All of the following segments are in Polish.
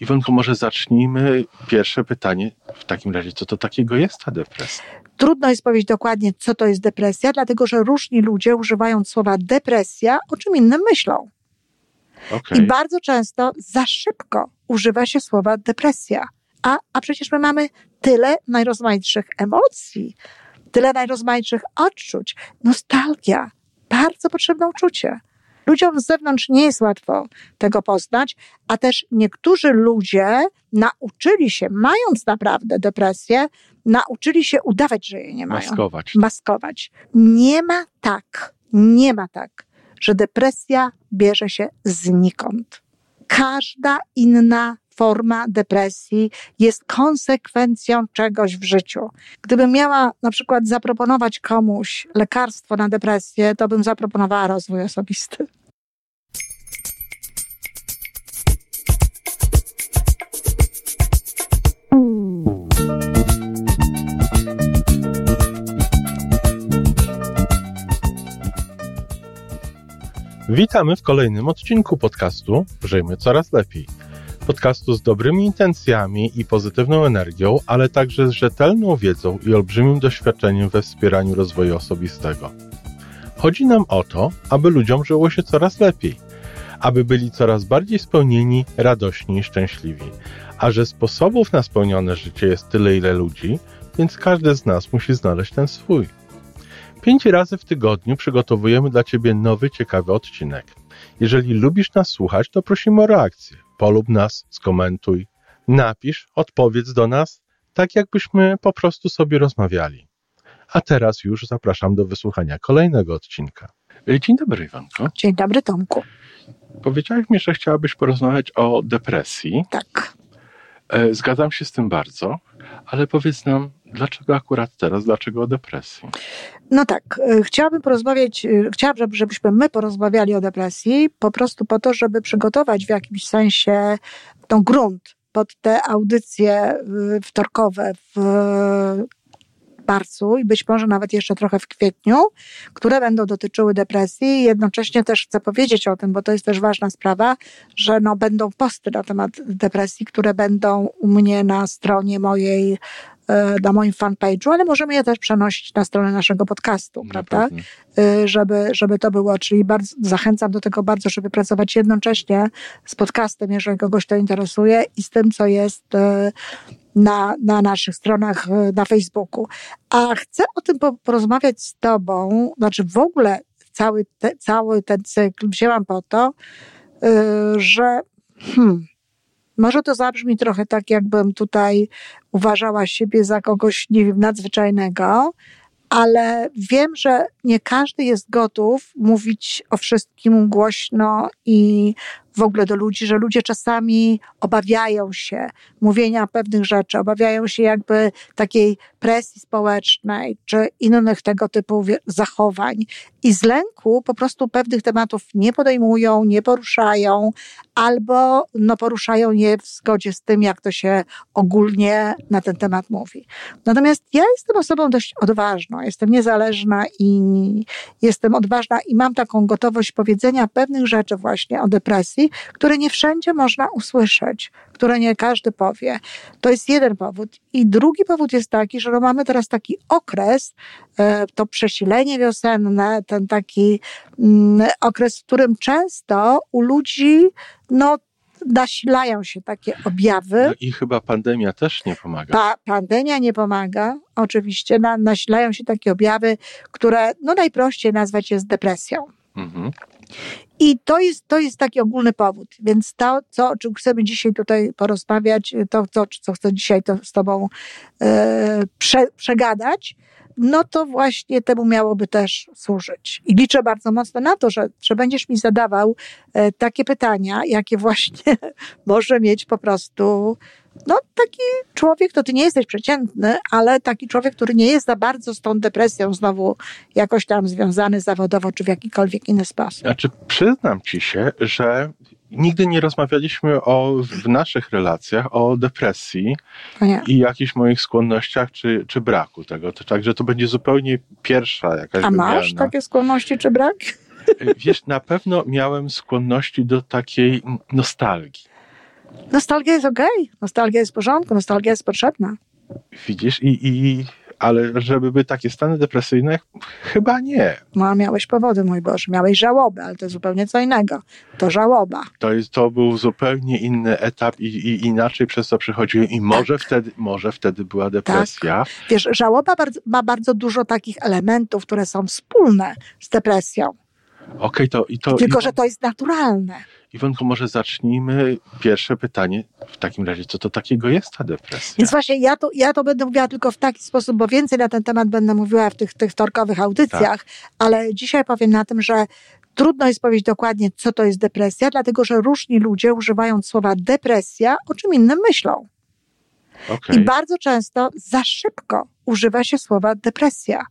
Iwonko, może zacznijmy pierwsze pytanie. W takim razie, co to takiego jest ta depresja? Trudno jest powiedzieć dokładnie, co to jest depresja, dlatego że różni ludzie używając słowa depresja, o czym innym myślą. Okay. I bardzo często za szybko używa się słowa depresja. A, a przecież my mamy tyle najrozmaitszych emocji, tyle najrozmaitszych odczuć. Nostalgia, bardzo potrzebne uczucie. Ludziom z zewnątrz nie jest łatwo tego poznać, a też niektórzy ludzie nauczyli się, mając naprawdę depresję, nauczyli się udawać, że je nie mają. Maskować. Maskować. Nie ma tak, nie ma tak, że depresja bierze się znikąd. Każda inna forma depresji jest konsekwencją czegoś w życiu. Gdybym miała na przykład zaproponować komuś lekarstwo na depresję, to bym zaproponowała rozwój osobisty. Witamy w kolejnym odcinku podcastu Żyjmy Coraz Lepiej. Podcastu z dobrymi intencjami i pozytywną energią, ale także z rzetelną wiedzą i olbrzymim doświadczeniem we wspieraniu rozwoju osobistego. Chodzi nam o to, aby ludziom żyło się coraz lepiej, aby byli coraz bardziej spełnieni, radośni i szczęśliwi. A że sposobów na spełnione życie jest tyle, ile ludzi, więc każdy z nas musi znaleźć ten swój. Pięć razy w tygodniu przygotowujemy dla Ciebie nowy, ciekawy odcinek. Jeżeli lubisz nas słuchać, to prosimy o reakcję. Polub nas, skomentuj, napisz, odpowiedz do nas, tak jakbyśmy po prostu sobie rozmawiali. A teraz już zapraszam do wysłuchania kolejnego odcinka. Dzień dobry, Iwanko. Dzień dobry, Tomku. Powiedziałeś mi, że chciałabyś porozmawiać o depresji. Tak. E, zgadzam się z tym bardzo, ale powiedz nam, dlaczego akurat teraz, dlaczego o depresji? No tak, e, chciałabym porozmawiać, e, chciałabym, żebyśmy my porozmawiali o depresji, po prostu po to, żeby przygotować w jakimś sensie tą grunt pod te audycje wtorkowe w marcu i być może nawet jeszcze trochę w kwietniu, które będą dotyczyły depresji. Jednocześnie też chcę powiedzieć o tym, bo to jest też ważna sprawa, że no będą posty na temat depresji, które będą u mnie na stronie mojej e, na moim fanpage'u, ale możemy je też przenosić na stronę naszego podcastu, prawda? Pewnie. E, żeby, żeby to było, czyli bardzo, zachęcam do tego bardzo, żeby pracować jednocześnie z podcastem, jeżeli kogoś to interesuje i z tym, co jest e, na, na naszych stronach e, na Facebooku. A chcę o tym porozmawiać z Tobą, znaczy w ogóle cały, te, cały ten cykl wzięłam po to, yy, że hmm, może to zabrzmi trochę tak, jakbym tutaj uważała siebie za kogoś, nie wiem, nadzwyczajnego, ale wiem, że nie każdy jest gotów mówić o wszystkim głośno i w ogóle do ludzi, że ludzie czasami obawiają się mówienia pewnych rzeczy, obawiają się jakby takiej presji społecznej czy innych tego typu zachowań i z lęku po prostu pewnych tematów nie podejmują, nie poruszają albo no, poruszają je w zgodzie z tym, jak to się ogólnie na ten temat mówi. Natomiast ja jestem osobą dość odważną, jestem niezależna i jestem odważna i mam taką gotowość powiedzenia pewnych rzeczy właśnie o depresji, które nie wszędzie można usłyszeć, które nie każdy powie. To jest jeden powód. I drugi powód jest taki, że no mamy teraz taki okres, e, to przesilenie wiosenne, ten taki mm, okres, w którym często u ludzi, no, nasilają się takie objawy. No I chyba pandemia też nie pomaga. Pa, pandemia nie pomaga, oczywiście. Na, nasilają się takie objawy, które no najprościej nazwać jest depresją. Mhm. I to jest, to jest taki ogólny powód. Więc to, co, o czym chcemy dzisiaj tutaj porozmawiać, to, to co chcę dzisiaj to z Tobą e, prze, przegadać, no to właśnie temu miałoby też służyć. I liczę bardzo mocno na to, że, że będziesz mi zadawał e, takie pytania, jakie właśnie może mieć po prostu no taki człowiek, to ty nie jesteś przeciętny, ale taki człowiek, który nie jest za bardzo z tą depresją znowu jakoś tam związany zawodowo, czy w jakikolwiek inny sposób. Znaczy, przyznam ci się, że nigdy nie rozmawialiśmy o, w naszych relacjach o depresji i jakichś moich skłonnościach, czy, czy braku tego. To, także to będzie zupełnie pierwsza jakaś A masz takie skłonności, czy brak? Wiesz, na pewno miałem skłonności do takiej nostalgii Nostalgia jest okej, okay. nostalgia jest w porządku, nostalgia jest potrzebna. Widzisz, i, i, ale żeby były takie stany depresyjne, chyba nie. No, miałeś powody, mój Boże, miałeś żałobę, ale to zupełnie co innego. To żałoba. To, jest, to był zupełnie inny etap i, i inaczej przez to przechodziłem i może, tak. wtedy, może wtedy była depresja. Tak. Wiesz, żałoba bardzo, ma bardzo dużo takich elementów, które są wspólne z depresją. Okej, okay, to i to. Tylko, i... że to jest naturalne. Iwonko, może zacznijmy. Pierwsze pytanie w takim razie, co to takiego jest ta depresja? Więc właśnie ja to, ja to będę mówiła tylko w taki sposób, bo więcej na ten temat będę mówiła w tych, tych torkowych audycjach, tak. ale dzisiaj powiem na tym, że trudno jest powiedzieć dokładnie, co to jest depresja, dlatego że różni ludzie używając słowa depresja, o czym innym myślą. Okay. I bardzo często za szybko używa się słowa depresja.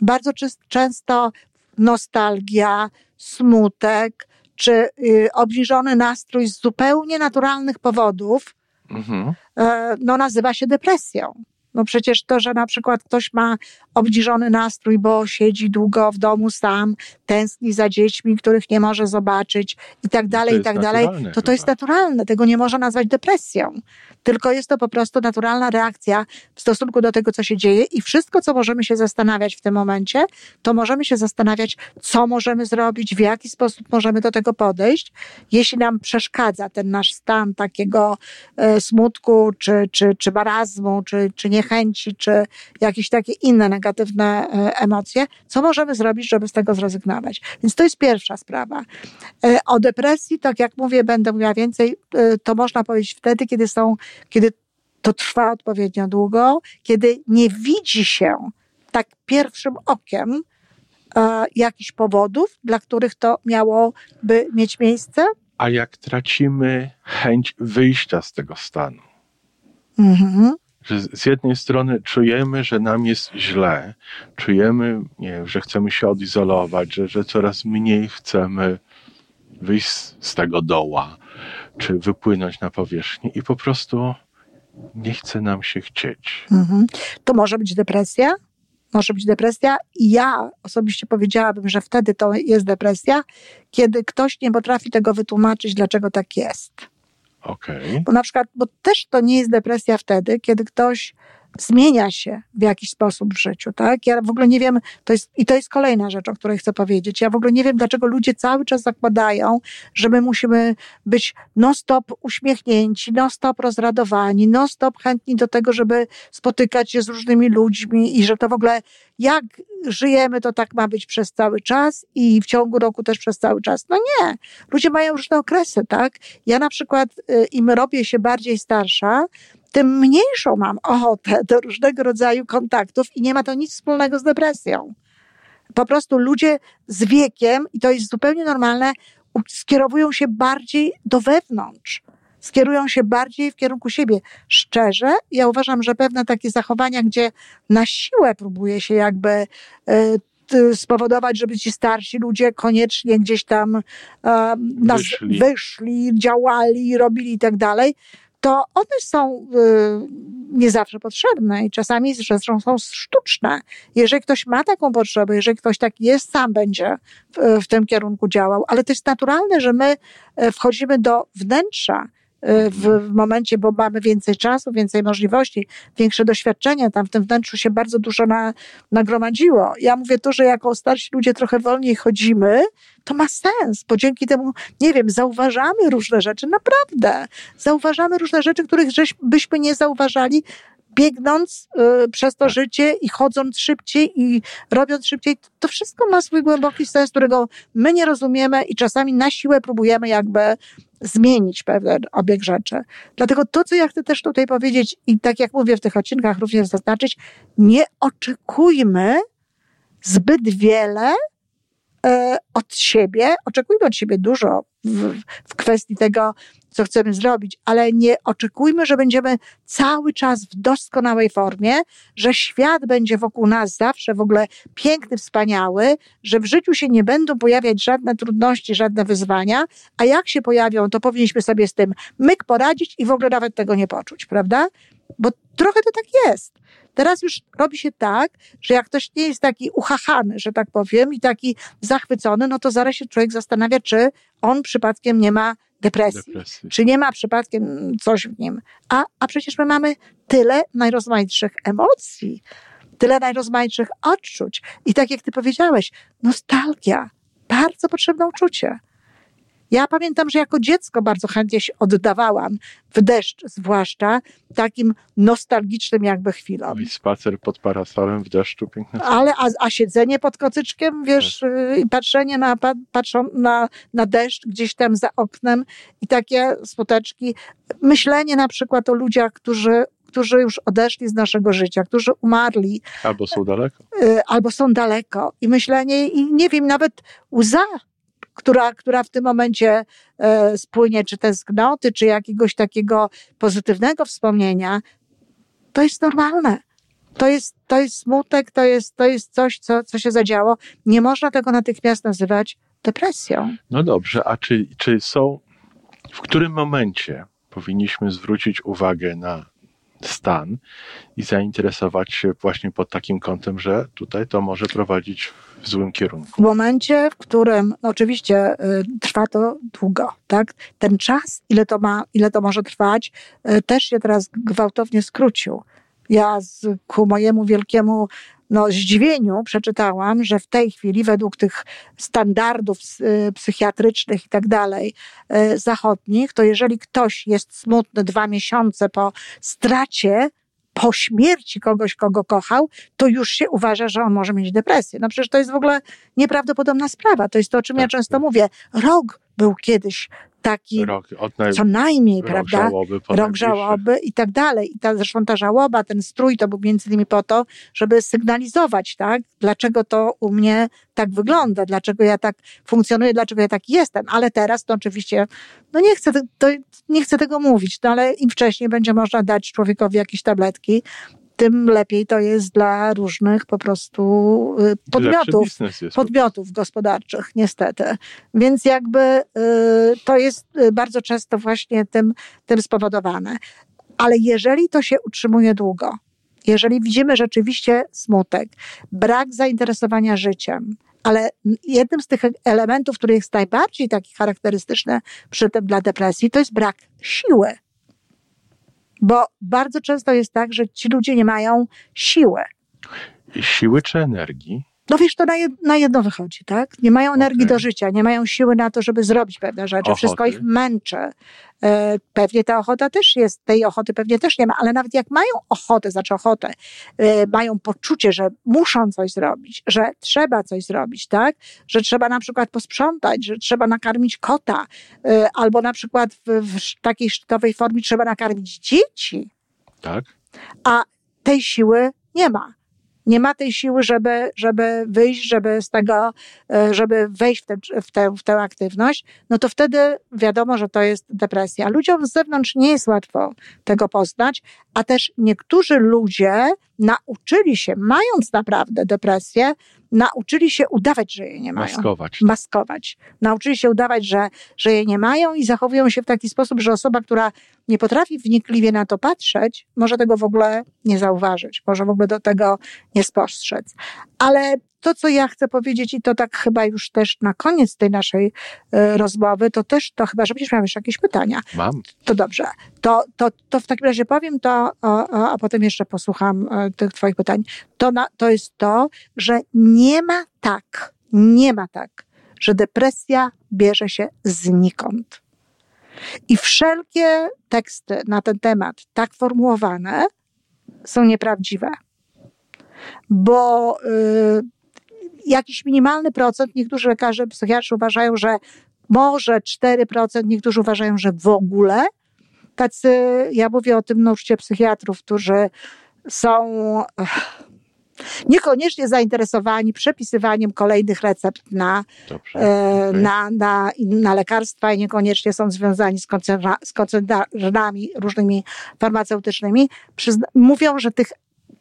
Bardzo często nostalgia, smutek, czy y, obniżony nastrój z zupełnie naturalnych powodów, mhm. E, no nazywa się depresją. No przecież to, że na przykład ktoś ma obniżony nastrój, bo siedzi długo w domu sam, tęskni za dziećmi, których nie może zobaczyć i tak dalej, i tak dalej, to to jest naturalne. Tego nie można nazwać depresją. Tylko jest to po prostu naturalna reakcja w stosunku do tego, co się dzieje i wszystko, co możemy się zastanawiać w tym momencie, to możemy się zastanawiać, co możemy zrobić, w jaki sposób możemy do tego podejść. Jeśli nam przeszkadza ten nasz stan takiego e, smutku, czy, czy, czy marazmu, czy, czy niechęci, czy jakieś takie inne negatywne e, emocje, co możemy zrobić, żeby z tego zrezygnować. Więc to jest pierwsza sprawa. E, o depresji, tak jak mówię, będę mówiła więcej, to można powiedzieć wtedy, kiedy są kiedy to trwa odpowiednio długo, kiedy nie widzi się tak pierwszym okiem e, jakichś powodów, dla których to miałoby mieć miejsce. A jak tracimy chęć wyjścia z tego stanu? Mhm. Że z jednej strony czujemy, że nam jest źle, czujemy, nie że chcemy się odizolować, że, że coraz mniej chcemy wyjść z tego doła, czy wypłynąć na powierzchnię i po prostu nie chce nam się chcieć. Mhm. To może być depresja? Może być depresja ja osobiście powiedziałabym, że wtedy to jest depresja, kiedy ktoś nie potrafi tego wytłumaczyć, dlaczego tak jest. Okay. Bo na przykład, bo też to nie jest depresja wtedy, kiedy ktoś zmienia się w jakiś sposób w życiu, tak? Ja w ogóle nie wiem, to jest, i to jest kolejna rzecz, o której chcę powiedzieć. Ja w ogóle nie wiem, dlaczego ludzie cały czas zakładają, że my musimy być non-stop uśmiechnięci, non-stop rozradowani, non-stop chętni do tego, żeby spotykać się z różnymi ludźmi i że to w ogóle jak żyjemy, to tak ma być przez cały czas i w ciągu roku też przez cały czas. No nie. Ludzie mają różne okresy, tak? Ja na przykład y, im robię się bardziej starsza, tym mniejszą mam ochotę do różnego rodzaju kontaktów i nie ma to nic wspólnego z depresją. Po prostu ludzie z wiekiem, i to jest zupełnie normalne, skierowują się bardziej do wewnątrz. Skierują się bardziej w kierunku siebie. Szczerze, ja uważam, że pewne takie zachowania, gdzie na siłę próbuje się jakby e, spowodować, żeby ci starsi ludzie koniecznie gdzieś tam e, nas wyszli. wyszli, działali, robili i tak dalej, to one są y, nie zawsze potrzebne i czasami zresztą są sztuczne. Jeżeli ktoś ma taką potrzebę, jeżeli ktoś taki jest, sam będzie w, w tym kierunku działał, ale to jest naturalne, że my e, wchodzimy do wnętrza w, momencie, bo mamy więcej czasu, więcej możliwości, większe doświadczenia, tam w tym wnętrzu się bardzo dużo na, nagromadziło. Ja mówię to, że jako starsi ludzie trochę wolniej chodzimy, to ma sens, bo dzięki temu, nie wiem, zauważamy różne rzeczy, naprawdę. Zauważamy różne rzeczy, których żeś, byśmy nie zauważali, biegnąc y, przez to tak. życie i chodząc szybciej i robiąc szybciej, to wszystko ma swój głęboki sens, którego my nie rozumiemy i czasami na siłę próbujemy jakby zmienić pewien obieg rzeczy. Dlatego to, co ja chcę też tutaj powiedzieć i tak jak mówię w tych odcinkach również zaznaczyć, nie oczekujmy zbyt wiele e, od siebie, oczekujmy od siebie dużo w, w kwestii tego, co chcemy zrobić, ale nie oczekujmy, że będziemy cały czas w doskonałej formie, że świat będzie wokół nas zawsze w ogóle piękny, wspaniały, że w życiu się nie będą pojawiać żadne trudności, żadne wyzwania, a jak się pojawią, to powinniśmy sobie z tym myk poradzić i w ogóle nawet tego nie poczuć, prawda? Bo trochę to tak jest. Teraz już robi się tak, że jak ktoś nie jest taki uchachany, że tak powiem, i taki zachwycony, no to zaraz się człowiek zastanawia, czy on przypadkiem nie ma depresji. depresji. Czy nie ma przypadkiem coś w nim? A, a przecież my mamy tyle najrozmaitszych emocji, tyle najrozmaitszych odczuć. I tak jak ty powiedziałeś, nostalgia, bardzo potrzebne uczucie. Ja pamiętam, że jako dziecko bardzo chętnie się oddawałam w deszcz, zwłaszcza takim nostalgicznym jakby chwilom. I spacer pod parasolem w deszczu piękne. Ale, a, a siedzenie pod kocyczkiem, wiesz, tak. y, i patrzenie na, patrzą na, na deszcz gdzieś tam za oknem i takie smuteczki. Myślenie na przykład o ludziach, którzy którzy już odeszli z naszego życia, którzy umarli. Albo są daleko. Y, albo są daleko. I myślenie, i nie wiem, nawet łza która, która w tym momencie e, spłynie, czy tęsknoty, czy jakiegoś takiego pozytywnego wspomnienia, to jest normalne. To jest, to jest smutek, to jest, to jest coś, co, co się zadziało. Nie można tego natychmiast nazywać depresją. No dobrze, a czy, czy są, w którym momencie powinniśmy zwrócić uwagę na stan i zainteresować się właśnie pod takim kątem, że tutaj to może prowadzić w złym kierunku. W momencie, w którym no oczywiście y, trwa to długo, tak? Ten czas, ile to ma, ile to może trwać, y, też się teraz gwałtownie skrócił. Ja z, ku mojemu wielkiemu no, zdziwieniu przeczytałam, że w tej chwili według tych standardów y, psychiatrycznych i tak dalej y, zachodnich, to jeżeli ktoś jest smutny dwa miesiące po stracie po śmierci kogoś, kogo kochał, to już się uważa, że on może mieć depresję. No przecież to jest w ogóle nieprawdopodobna sprawa. To jest to, o czym tak, ja często tak. mówię. Rok był kiedyś taki rok, naj... co najmniej, rok prawda? Żałoby rok żałoby i tak dalej. I ta, zresztą ta żałoba, ten strój to był między innymi po to, żeby sygnalizować, tak? Dlaczego to u mnie tak wygląda, dlaczego ja tak funkcjonuję, dlaczego ja tak jestem. Ale teraz to oczywiście, no nie chcę, to, nie chcę tego mówić, no ale im wcześniej będzie można dać człowiekowi jakieś tabletki, tym lepiej to jest dla różnych po prostu y, podmiotów, podmiotów gospodarczych, niestety. Więc jakby y, to jest y, bardzo często właśnie tym, tym spowodowane. Ale jeżeli to się utrzymuje długo, jeżeli widzimy rzeczywiście smutek, brak zainteresowania życiem, ale jednym z tych elementów, który jest najbardziej taki charakterystyczny przy tym dla depresji, to jest brak siły. Bo bardzo często jest tak, że ci ludzie nie mają siły. Siły czy energii? No wiesz, to na, jed, na jedno wychodzi, tak? Nie mają energii okay. do życia, nie mają siły na to, żeby zrobić pewne rzeczy. Ochoty. Wszystko ich męczy. E, pewnie ta ochota też jest, tej ochoty pewnie też nie ma, ale nawet jak mają ochotę, znaczy ochotę, e, mają poczucie, że muszą coś zrobić, że trzeba coś zrobić, tak? Że trzeba na przykład posprzątać, że trzeba nakarmić kota, e, albo na przykład w, w takiej szczytowej formie trzeba nakarmić dzieci. Tak. A tej siły nie ma nie ma tej siły, żeby, żeby wyjść, żeby z tego, e, żeby wejść w, te, w, tę, w tę aktywność, no to wtedy wiadomo, że to jest depresja. Ludziom z zewnątrz nie jest łatwo tego poznać, a też niektórzy ludzie nauczyli się, mając naprawdę depresję, nauczyli się udawać, że jej nie mają. Maskować. Maskować. Nauczyli się udawać, że, że jej nie mają i zachowują się w taki sposób, że osoba, która nie potrafi wnikliwie na to patrzeć, może tego w ogóle nie zauważyć, może w ogóle do tego nie spostrzec. Ale to, co ja chcę powiedzieć, i to tak chyba już też na koniec tej naszej y, rozmowy, to też, to chyba, żebyś miał jeszcze jakieś pytania. Mam. To dobrze. To, to, to w takim razie powiem to, a, a potem jeszcze posłucham y, tych Twoich pytań. To, na, to jest to, że nie ma tak, nie ma tak, że depresja bierze się znikąd. I wszelkie teksty na ten temat tak formułowane są nieprawdziwe. Bo y, jakiś minimalny procent, niektórzy lekarze, psychiatrzy uważają, że może 4%, niektórzy uważają, że w ogóle. Tacy, ja mówię o tym nurcie psychiatrów, którzy są niekoniecznie zainteresowani przepisywaniem kolejnych recept na, Dobrze, e, okay. na, na, na lekarstwa i niekoniecznie są związani z, koncerna, z koncernami różnymi farmaceutycznymi. Przyzna, mówią, że tych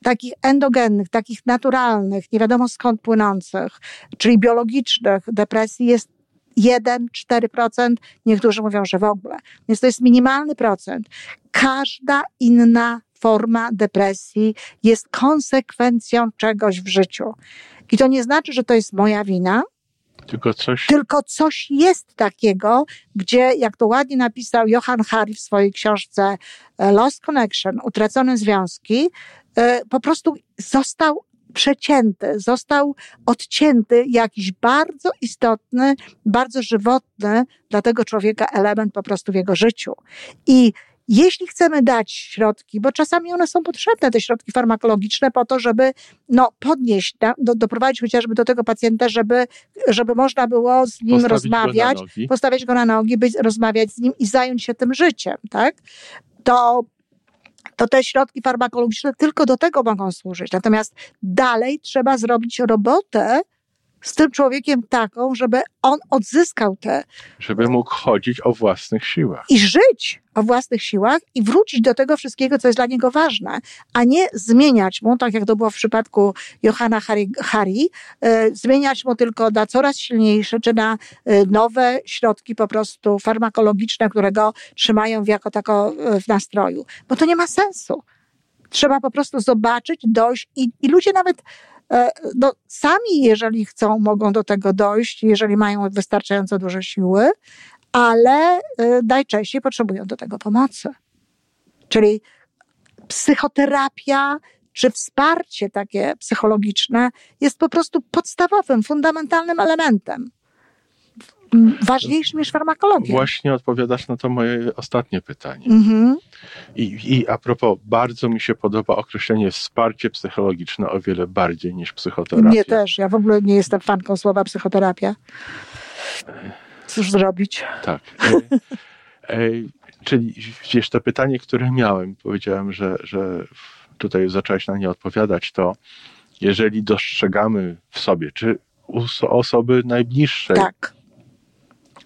takich endogennych, takich naturalnych, nie wiadomo skąd płynących, czyli biologicznych depresji jest 1-4%, niektórzy mówią, że w ogóle. Więc to jest minimalny procent. Każda inna forma depresji jest konsekwencją czegoś w życiu. I to nie znaczy, że to jest moja wina, Tylko coś. Tylko coś jest takiego, gdzie, jak to ładnie napisał Johan Hari w swojej książce e, Lost Connection, Utracone Związki, e, po prostu został przecięty, został odcięty jakiś bardzo istotny, bardzo żywotny dla tego człowieka element po prostu w jego życiu. I jeśli chcemy dać środki, bo czasami one są potrzebne, te środki farmakologiczne, po to, żeby no, podnieść, do, doprowadzić chociażby do tego pacjenta, żeby, żeby można było z nim Postawić rozmawiać, go postawić go na nogi, być, rozmawiać z nim i zająć się tym życiem, tak? To to te środki farmakologiczne tylko do tego mogą służyć. Natomiast dalej trzeba zrobić robotę z tym człowiekiem taką, żeby on odzyskał te Żeby mógł chodzić o własnych siłach. i żyć o własnych siłach i wrócić do tego wszystkiego, co jest dla niego ważne, a nie zmieniać mu, tak jak to było w przypadku Johanna Hari, Hari e, zmieniać mu tylko na coraz silniejsze, czy na e, nowe środki po prostu farmakologiczne, które go trzymają w jako tako e, w nastroju. Bo to nie ma sensu. Trzeba po prostu zobaczyć, dojść i, i ludzie nawet no, sami, jeżeli chcą, mogą do tego dojść, jeżeli mają wystarczająco duże siły, ale y, najczęściej potrzebują do tego pomocy. Czyli psychoterapia czy wsparcie takie psychologiczne jest po prostu podstawowym, fundamentalnym elementem. M, Ważniejszym niż farmakologia. Właśnie odpowiadasz na to moje ostatnie pytanie. Mhm. I, I a propos, bardzo mi się podoba określenie wsparcie psychologiczne o wiele bardziej niż psychoterapia. Mnie też. Ja w ogóle nie jestem fanką słowa psychoterapia. Cóż zrobić? Tak. E, e, czyli wiesz, to pytanie, które miałem, powiedziałem, że, że tutaj zacząłeś na nie odpowiadać, to jeżeli dostrzegamy w sobie, czy u so- osoby najbliższej Tak.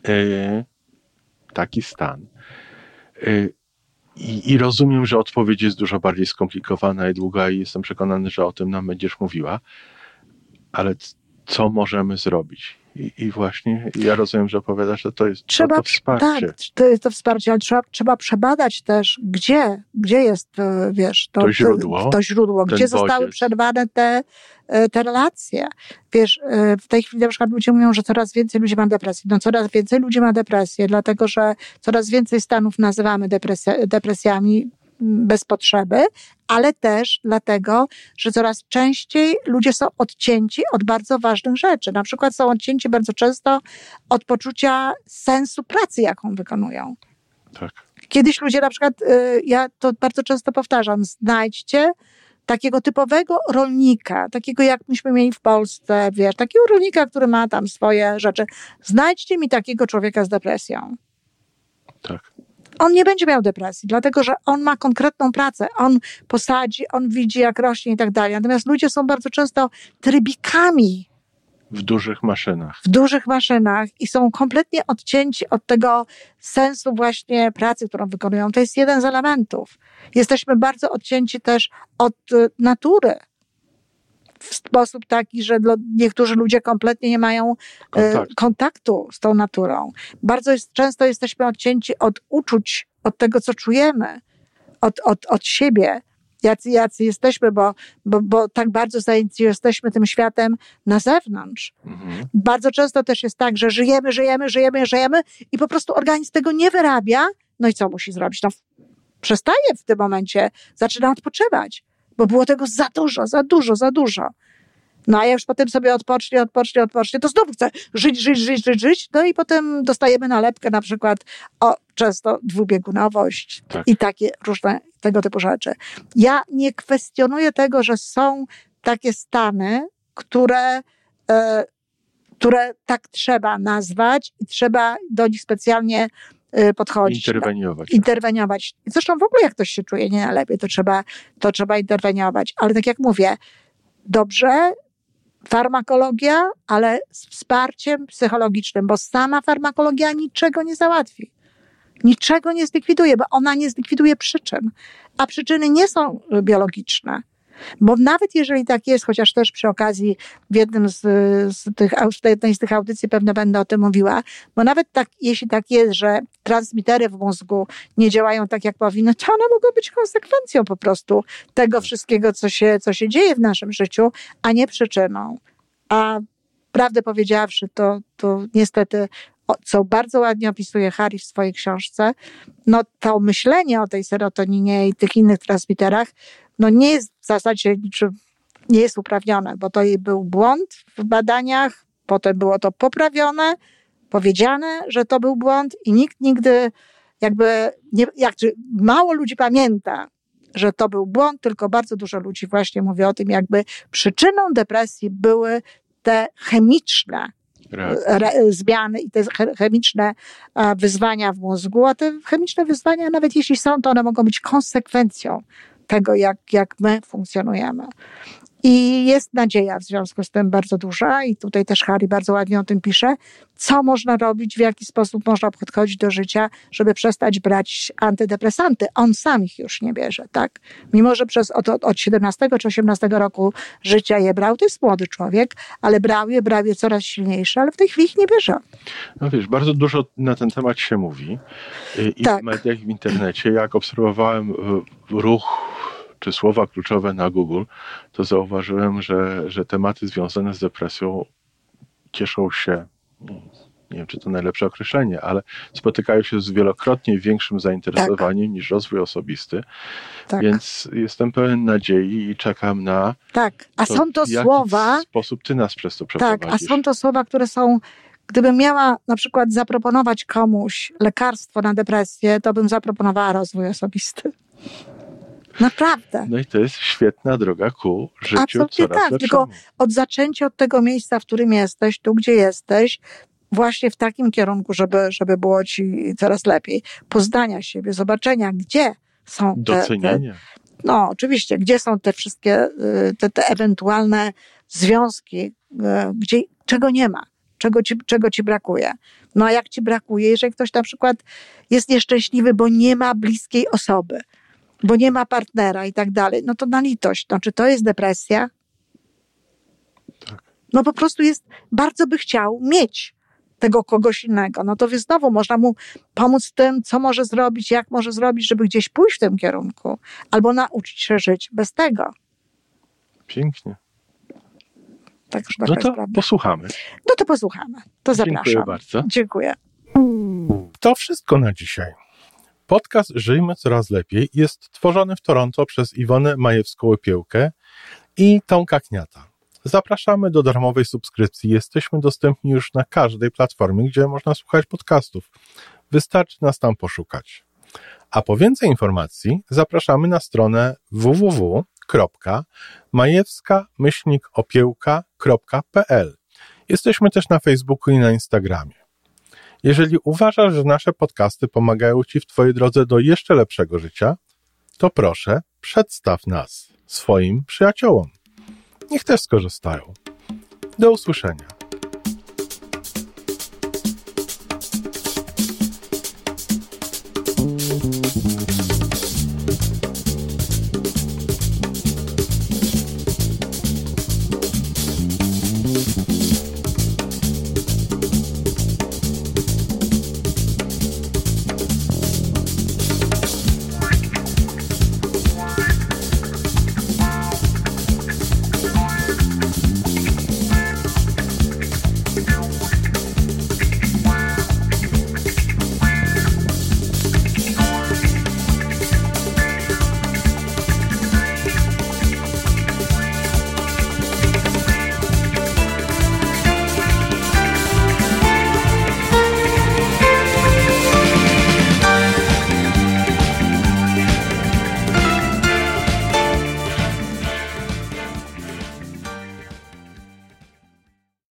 E, taki stan. E, i, I rozumiem, że odpowiedź jest dużo bardziej skomplikowana i długa, i jestem przekonany, że o tym nam będziesz mówiła. Ale co możemy zrobić? I, i właśnie ja rozumiem, że opowiadasz, że to jest Trzeba, to, to wsparcie. tak, to jest to wsparcie, ale trzeba, trzeba przebadać też, gdzie, gdzie jest, e, wiesz, to, To źródło, to źródło gdzie zostały bodziec. przerwane te, e, te relacje. Wiesz, e, w tej chwili na przykład ludzie mówią, że coraz więcej ludzi ma depresję. No coraz więcej ludzi ma depresję, dlatego że coraz więcej stanów nazywamy depresja, depresjami bez potrzeby, ale też dlatego, że coraz częściej ludzie są odcięci od bardzo ważnych rzeczy. Na przykład są odcięci bardzo często od poczucia sensu pracy, jaką wykonują. Tak. Kiedyś ludzie na przykład, y, ja to bardzo często powtarzam, znajdźcie takiego typowego rolnika, takiego jak myśmy mieli w Polsce, wiesz, takiego rolnika, który ma tam swoje rzeczy. Znajdźcie mi takiego człowieka z depresją. Tak. On nie będzie miał depresji, dlatego że on ma konkretną pracę. On posadzi, on widzi, jak rośnie i tak dalej. Natomiast ludzie są bardzo często trybikami W dużych maszynach. w dużych maszynach i są kompletnie odcięci od tego sensu właśnie pracy, którą wykonują. To jest jeden z elementów. Jesteśmy bardzo odcięci też od y, natury. W sposób taki, że niektórzy ludzie kompletnie nie mają e, Kontakt. kontaktu z tą naturą. Bardzo jest, często jesteśmy odcięci od uczuć, od tego, co czujemy, od, od, od siebie, jacy, jacy jesteśmy, bo, bo, bo tak bardzo zajęci jesteśmy tym światem na zewnątrz. Mhm. Bardzo często też jest tak, że żyjemy, żyjemy, żyjemy, żyjemy i po prostu organizm tego nie wyrabia. No i co musi zrobić? No, przestaje w tym momencie, zaczyna odpoczywać, bo było tego za dużo, za dużo, za dużo. No a jak już potem sobie odpocznie, odpocznie, odpocznie, to znowu chce żyć, żyć, żyć, żyć, żyć. No i potem dostajemy nalepkę na przykład o często dwubiegunowość Tak. i takie różne tego typu rzeczy. Ja nie kwestionuję tego, że są takie stany, które, e, które tak trzeba nazwać i trzeba do nich specjalnie podchodzić. Interweniować. interweniować. Zresztą w ogóle jak ktoś się czuje nie najlepiej, to trzeba, to trzeba interweniować. Ale tak jak mówię, dobrze, farmakologia, ale z wsparciem psychologicznym, bo sama farmakologia niczego nie załatwi. Niczego nie zlikwiduje, bo ona nie zlikwiduje przyczyn. A przyczyny nie są y, biologiczne. Bo nawet jeżeli tak jest, chociaż też przy okazji w jednym z, z tych, w jednej z tych audycji pewno będę o tym mówiła, bo nawet tak, jeśli tak jest, że transmitery w mózgu nie działają tak, jak powinny, to one mogą być konsekwencją po prostu tego wszystkiego, co się, co się dzieje w naszym życiu, a nie przyczyną. A prawdę powiedziawszy, to, to niestety, co bardzo ładnie opisuje Harry w swojej książce, no to myślenie o tej serotoninie i tych innych transmiterach, no nie jest w zasadzie niczym, nie jest uprawnione, bo to był błąd w badaniach, potem było to poprawione, powiedziane, że to był błąd i nikt nigdy jakby, nie, jak, mało ludzi pamięta, że to był błąd, tylko bardzo dużo ludzi właśnie mówi o tym, jakby przyczyną depresji były te chemiczne re, zmiany i te chemiczne wyzwania w mózgu, a te chemiczne wyzwania, nawet jeśli są, to one mogą być konsekwencją tego, jak, jak my funkcjonujemy. I jest nadzieja w związku z tym bardzo duża, i tutaj też Harry bardzo ładnie o tym pisze, co można robić, w jaki sposób można podchodzić do życia, żeby przestać brać antydepresanty. On sam ich już nie bierze, tak? Mimo, że przez od, od 17 czy 18 roku życia je brał, to jest młody człowiek, ale brał je, brał je coraz silniejsze, ale w tej chwili ich nie bierze. No wiesz, bardzo dużo na ten temat się mówi i tak. w mediach, i w internecie. Jak obserwowałem ruch czy słowa kluczowe na Google, to zauważyłem, że, że tematy związane z depresją cieszą się, nie wiem czy to najlepsze określenie, ale spotykają się z wielokrotnie większym zainteresowaniem tak. niż rozwój osobisty. Tak. Więc jestem pełen nadziei i czekam na. Tak, a to, są to słowa. W sposób ty nas przez to przeprowadzisz. Tak, a są to słowa, które są Gdybym miała na przykład zaproponować komuś lekarstwo na depresję, to bym zaproponowała rozwój osobisty. Naprawdę. No i to jest świetna droga ku życiu Absolutnie coraz tak, lepszemu. tylko od zaczęcia od tego miejsca, w którym jesteś, tu gdzie jesteś, właśnie w takim kierunku, żeby, żeby było ci coraz lepiej. Poznania siebie, zobaczenia, gdzie są te... Docenienia. Te, no, oczywiście, gdzie są te wszystkie, y, te, te ewentualne związki, y, gdzie, czego nie ma, czego ci, czego ci brakuje. No a jak ci brakuje, jeżeli ktoś na przykład jest nieszczęśliwy, bo nie ma bliskiej osoby, bo nie ma partnera i tak dalej, no to na litość. No, czy to jest depresja? Tak. No po prostu jest, bardzo by chciał mieć tego kogoś innego. No to więc znowu można mu pomóc w tym, co może zrobić, jak może zrobić, żeby gdzieś pójść w tym kierunku, albo nauczyć się żyć bez tego. Pięknie. Tak, no to posłuchamy. No to posłuchamy. To zapraszam. Dziękuję bardzo. Dziękuję. To wszystko na dzisiaj. Podcast Żyjmy Coraz Lepiej jest tworzony w Toronto przez Iwonę Majewską-Opiełkę i Tomka Kniata. Zapraszamy do darmowej subskrypcji. Jesteśmy dostępni już na każdej platformie, gdzie można słuchać podcastów. Wystarczy nas tam poszukać. A po więcej informacji zapraszamy na stronę www.majewska-opiełka.pl. Jesteśmy też na Facebooku i na Instagramie. Jeżeli uważasz, że nasze podcasty pomagają Ci w Twojej drodze do jeszcze lepszego życia, to proszę, przedstaw nas swoim przyjaciołom. Niech też skorzystają. Do usłyszenia.